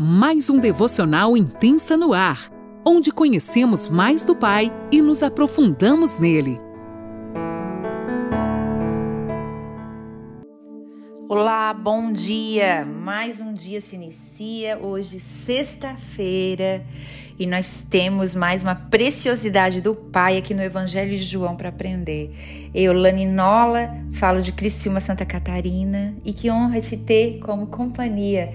mais um devocional intensa no ar, onde conhecemos mais do Pai e nos aprofundamos nele. Olá, bom dia! Mais um dia se inicia, hoje, sexta-feira, e nós temos mais uma preciosidade do Pai aqui no Evangelho de João para aprender. Eu, Lani Nola, falo de Criciúma, Santa Catarina, e que honra te ter como companhia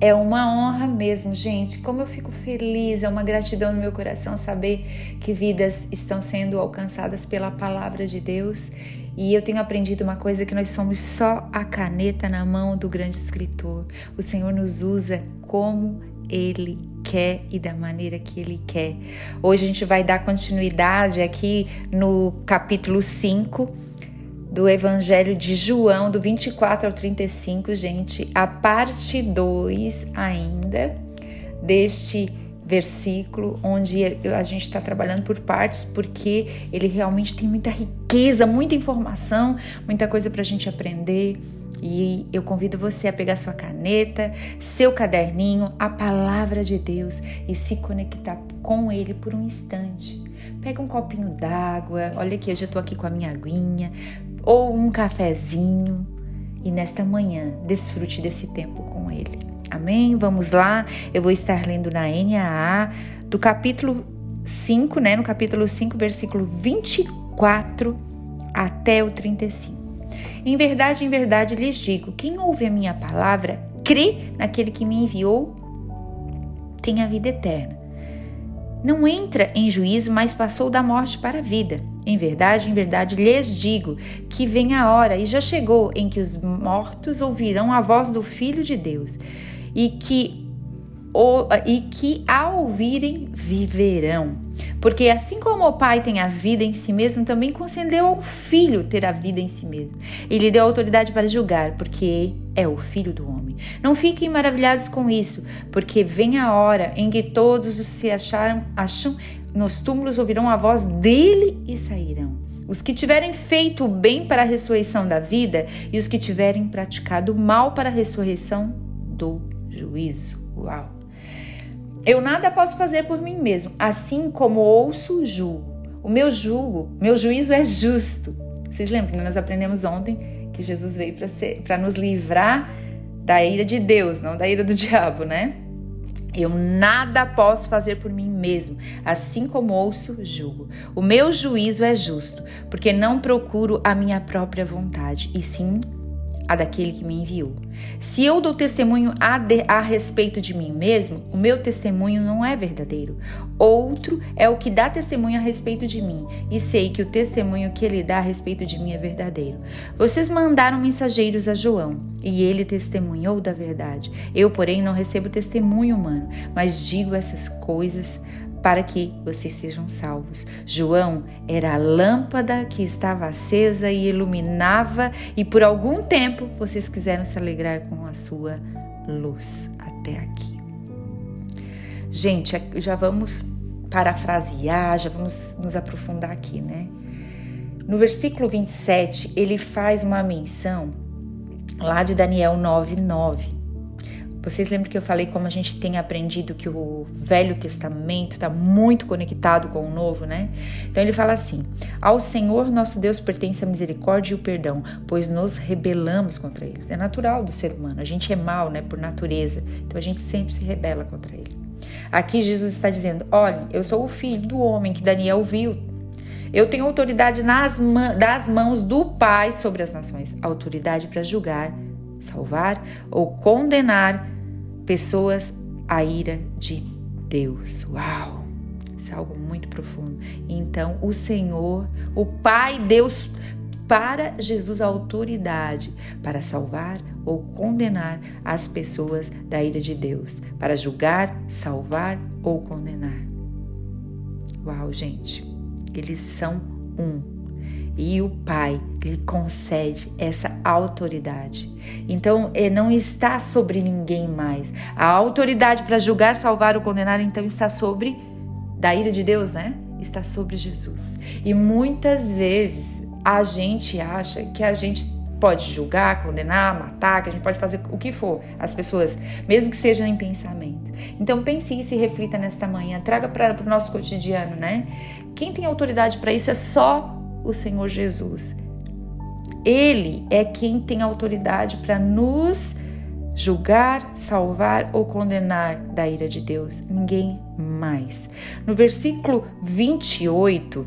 é uma honra mesmo, gente. Como eu fico feliz, é uma gratidão no meu coração saber que vidas estão sendo alcançadas pela palavra de Deus. E eu tenho aprendido uma coisa que nós somos só a caneta na mão do grande escritor. O Senhor nos usa como ele quer e da maneira que ele quer. Hoje a gente vai dar continuidade aqui no capítulo 5 do Evangelho de João, do 24 ao 35, gente, a parte 2 ainda deste versículo, onde a gente está trabalhando por partes, porque ele realmente tem muita riqueza, muita informação, muita coisa para a gente aprender. E eu convido você a pegar sua caneta, seu caderninho, a palavra de Deus e se conectar com ele por um instante. Pega um copinho d'água, olha aqui, eu já estou aqui com a minha aguinha ou um cafezinho e nesta manhã desfrute desse tempo com Ele. Amém? Vamos lá, eu vou estar lendo na NAA do capítulo 5, né? No capítulo 5, versículo 24 até o 35. Em verdade, em verdade lhes digo: quem ouve a minha palavra, crê naquele que me enviou, tem a vida eterna. Não entra em juízo, mas passou da morte para a vida. Em verdade, em verdade lhes digo que vem a hora, e já chegou, em que os mortos ouvirão a voz do Filho de Deus, e que, o, e que ao ouvirem, viverão. Porque assim como o Pai tem a vida em si mesmo, também concedeu ao Filho ter a vida em si mesmo. E lhe deu autoridade para julgar, porque é o Filho do homem. Não fiquem maravilhados com isso, porque vem a hora em que todos os se acharam, acham nos túmulos ouvirão a voz dele e sairão. Os que tiverem feito o bem para a ressurreição da vida e os que tiverem praticado o mal para a ressurreição do juízo. Uau! Eu nada posso fazer por mim mesmo, assim como ouço, julgo. O meu julgo, meu juízo é justo. Vocês lembram que nós aprendemos ontem que Jesus veio para nos livrar da ira de Deus, não da ira do diabo, né? Eu nada posso fazer por mim mesmo, assim como ouço, julgo. O meu juízo é justo, porque não procuro a minha própria vontade, e sim a daquele que me enviou. Se eu dou testemunho a, de, a, respeito de mim mesmo, o meu testemunho não é verdadeiro. Outro é o que dá testemunho a respeito de mim, e sei que o testemunho que ele dá a respeito de mim é verdadeiro. Vocês mandaram mensageiros a João, e ele testemunhou da verdade. Eu, porém, não recebo testemunho humano, mas digo essas coisas para que vocês sejam salvos. João era a lâmpada que estava acesa e iluminava, e por algum tempo vocês quiseram se alegrar com a sua luz até aqui. Gente, já vamos parafrasear, já vamos nos aprofundar aqui, né? No versículo 27, ele faz uma menção lá de Daniel 9:9 vocês lembram que eu falei como a gente tem aprendido que o Velho Testamento está muito conectado com o Novo, né? Então ele fala assim: Ao Senhor nosso Deus pertence a misericórdia e o perdão, pois nos rebelamos contra eles. É natural do ser humano, a gente é mal, né, por natureza, então a gente sempre se rebela contra ele. Aqui Jesus está dizendo: Olha, eu sou o filho do homem que Daniel viu. Eu tenho autoridade nas das mãos do Pai sobre as nações autoridade para julgar, salvar ou condenar pessoas à ira de Deus. Uau! Isso é algo muito profundo. Então, o Senhor, o Pai Deus, para Jesus a autoridade para salvar ou condenar as pessoas da ira de Deus, para julgar, salvar ou condenar. Uau, gente, eles são um e o Pai lhe concede essa autoridade. Então, é, não está sobre ninguém mais. A autoridade para julgar, salvar ou condenar, então, está sobre da ira de Deus, né? Está sobre Jesus. E muitas vezes a gente acha que a gente pode julgar, condenar, matar, que a gente pode fazer o que for as pessoas, mesmo que seja em pensamento. Então pense isso e reflita nesta manhã, traga para o nosso cotidiano, né? Quem tem autoridade para isso é só o Senhor Jesus. Ele é quem tem autoridade para nos julgar, salvar ou condenar da ira de Deus. Ninguém mais. No versículo 28,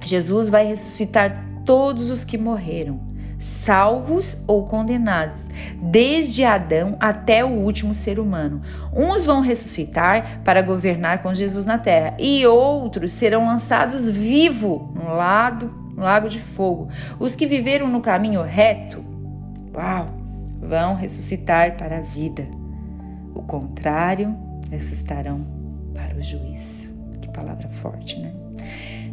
Jesus vai ressuscitar todos os que morreram, salvos ou condenados, desde Adão até o último ser humano. Uns vão ressuscitar para governar com Jesus na terra, e outros serão lançados vivos no lado, lago de fogo. Os que viveram no caminho reto, uau, vão ressuscitar para a vida. O contrário, ressuscitarão para o juízo. Que palavra forte, né?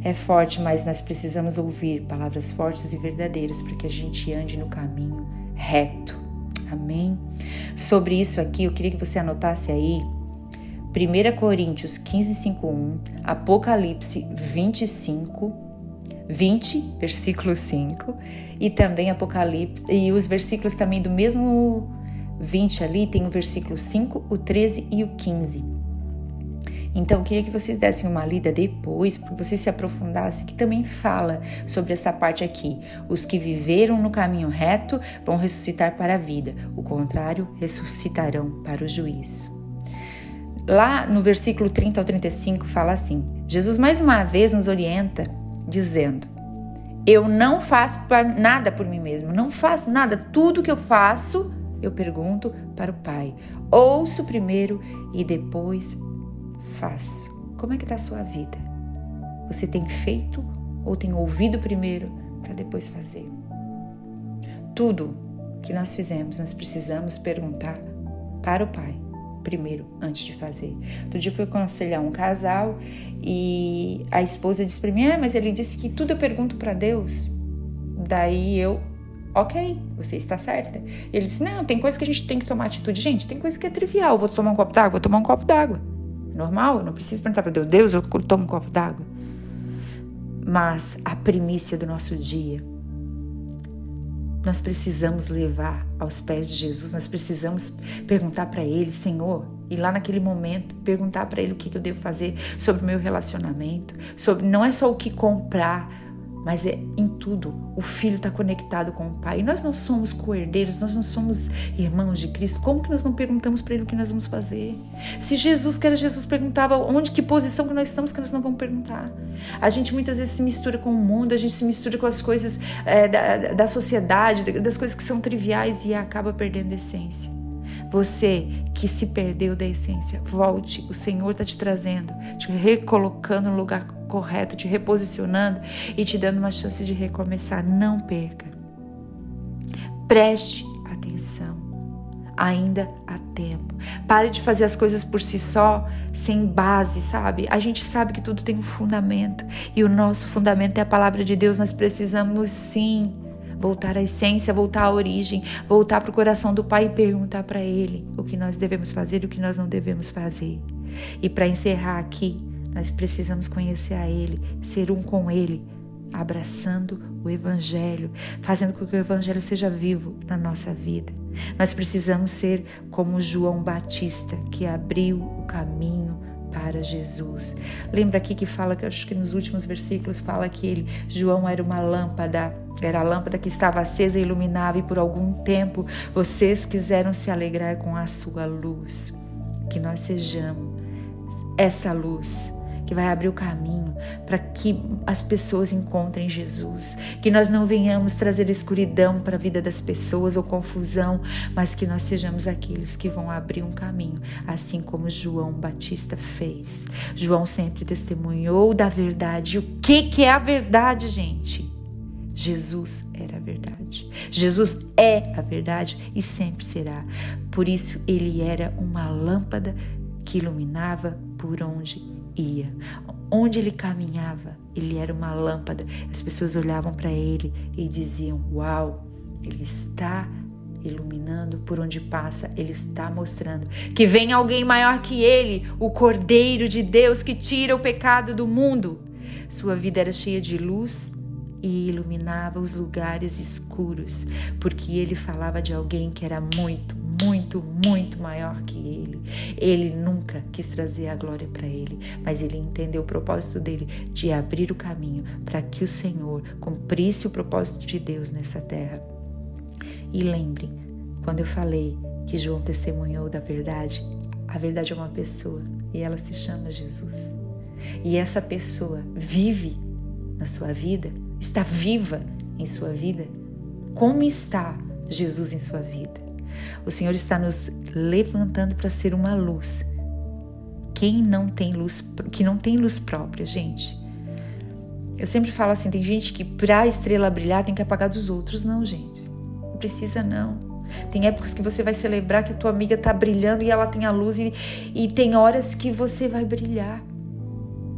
É forte, mas nós precisamos ouvir palavras fortes e verdadeiras para que a gente ande no caminho reto. Amém? Sobre isso aqui, eu queria que você anotasse aí 1 Coríntios 15, 5, 1, Apocalipse 25, 20, versículo 5, e também Apocalipse, e os versículos também do mesmo 20 ali, tem o versículo 5, o 13 e o 15. Então, eu queria que vocês dessem uma lida depois, para vocês se aprofundassem, que também fala sobre essa parte aqui. Os que viveram no caminho reto vão ressuscitar para a vida, o contrário, ressuscitarão para o juízo. Lá no versículo 30 ao 35 fala assim: Jesus mais uma vez nos orienta dizendo: Eu não faço nada por mim mesmo, não faço nada, tudo que eu faço, eu pergunto para o Pai. Ouço primeiro e depois faço. Como é que está a sua vida? Você tem feito ou tem ouvido primeiro para depois fazer? Tudo que nós fizemos, nós precisamos perguntar para o Pai primeiro antes de fazer. Outro dia eu fui aconselhar um casal e a esposa disse para mim: "É, mas ele disse que tudo eu pergunto para Deus". Daí eu Ok, você está certa. Ele disse: Não, tem coisa que a gente tem que tomar atitude. Gente, tem coisa que é trivial. vou tomar um copo d'água, vou tomar um copo d'água. Normal, eu não preciso perguntar para Deus: Deus, eu tomo um copo d'água. Mas a primícia do nosso dia nós precisamos levar aos pés de Jesus, nós precisamos perguntar para Ele, Senhor, e lá naquele momento perguntar para Ele o que, que eu devo fazer sobre o meu relacionamento, sobre não é só o que comprar, mas é em tudo. O filho está conectado com o pai. E nós não somos coerdeiros, nós não somos irmãos de Cristo. Como que nós não perguntamos para ele o que nós vamos fazer? Se Jesus, que era Jesus, perguntava onde, que posição que nós estamos, que nós não vamos perguntar. A gente muitas vezes se mistura com o mundo, a gente se mistura com as coisas é, da, da sociedade, das coisas que são triviais e acaba perdendo a essência. Você que se perdeu da essência, volte. O Senhor está te trazendo, te recolocando no lugar correto, te reposicionando e te dando uma chance de recomeçar. Não perca. Preste atenção. Ainda há tempo. Pare de fazer as coisas por si só, sem base, sabe? A gente sabe que tudo tem um fundamento e o nosso fundamento é a palavra de Deus. Nós precisamos sim voltar à essência, voltar à origem, voltar para o coração do Pai e perguntar para Ele o que nós devemos fazer e o que nós não devemos fazer. E para encerrar aqui, nós precisamos conhecer a Ele, ser um com Ele, abraçando o Evangelho, fazendo com que o Evangelho seja vivo na nossa vida. Nós precisamos ser como João Batista, que abriu o caminho para Jesus. Lembra aqui que fala que acho que nos últimos versículos fala que ele, João era uma lâmpada, era a lâmpada que estava acesa e iluminava e por algum tempo vocês quiseram se alegrar com a sua luz. Que nós sejamos essa luz que vai abrir o caminho para que as pessoas encontrem Jesus, que nós não venhamos trazer escuridão para a vida das pessoas ou confusão, mas que nós sejamos aqueles que vão abrir um caminho, assim como João Batista fez. João sempre testemunhou da verdade. O que que é a verdade, gente? Jesus era a verdade. Jesus é a verdade e sempre será. Por isso ele era uma lâmpada que iluminava por onde ia. Onde ele caminhava, ele era uma lâmpada. As pessoas olhavam para ele e diziam: Uau, ele está iluminando por onde passa, ele está mostrando que vem alguém maior que ele, o Cordeiro de Deus que tira o pecado do mundo. Sua vida era cheia de luz e iluminava os lugares escuros, porque ele falava de alguém que era muito, muito, muito maior que ele. Ele nunca quis trazer a glória para ele, mas ele entendeu o propósito dele de abrir o caminho para que o Senhor cumprisse o propósito de Deus nessa terra. E lembrem, quando eu falei que João testemunhou da verdade, a verdade é uma pessoa e ela se chama Jesus. E essa pessoa vive na sua vida, está viva em sua vida. Como está Jesus em sua vida? O Senhor está nos levantando para ser uma luz. Quem não tem luz, que não tem luz própria, gente. Eu sempre falo assim, tem gente que para a estrela brilhar tem que apagar dos outros, não, gente. Não precisa não. Tem épocas que você vai celebrar que a tua amiga está brilhando e ela tem a luz e, e tem horas que você vai brilhar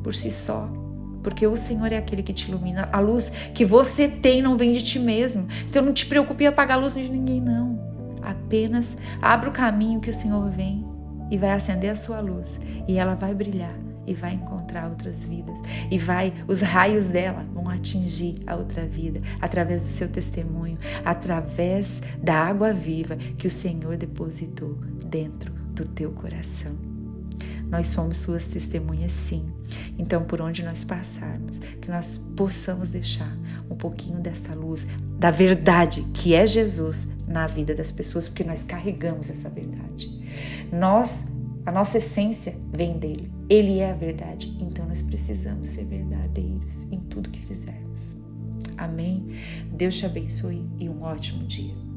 por si só. Porque o Senhor é aquele que te ilumina. A luz que você tem não vem de ti mesmo. Então não te preocupe em apagar a luz de ninguém, não. Apenas abra o caminho que o Senhor vem e vai acender a sua luz. E ela vai brilhar e vai encontrar outras vidas e vai os raios dela vão atingir a outra vida através do seu testemunho, através da água viva que o Senhor depositou dentro do teu coração. Nós somos suas testemunhas, sim. Então, por onde nós passarmos, que nós possamos deixar um pouquinho desta luz, da verdade que é Jesus na vida das pessoas, porque nós carregamos essa verdade. Nós, a nossa essência vem dele. Ele é a verdade. Então nós precisamos ser verdadeiros em tudo que fizermos. Amém? Deus te abençoe e um ótimo dia.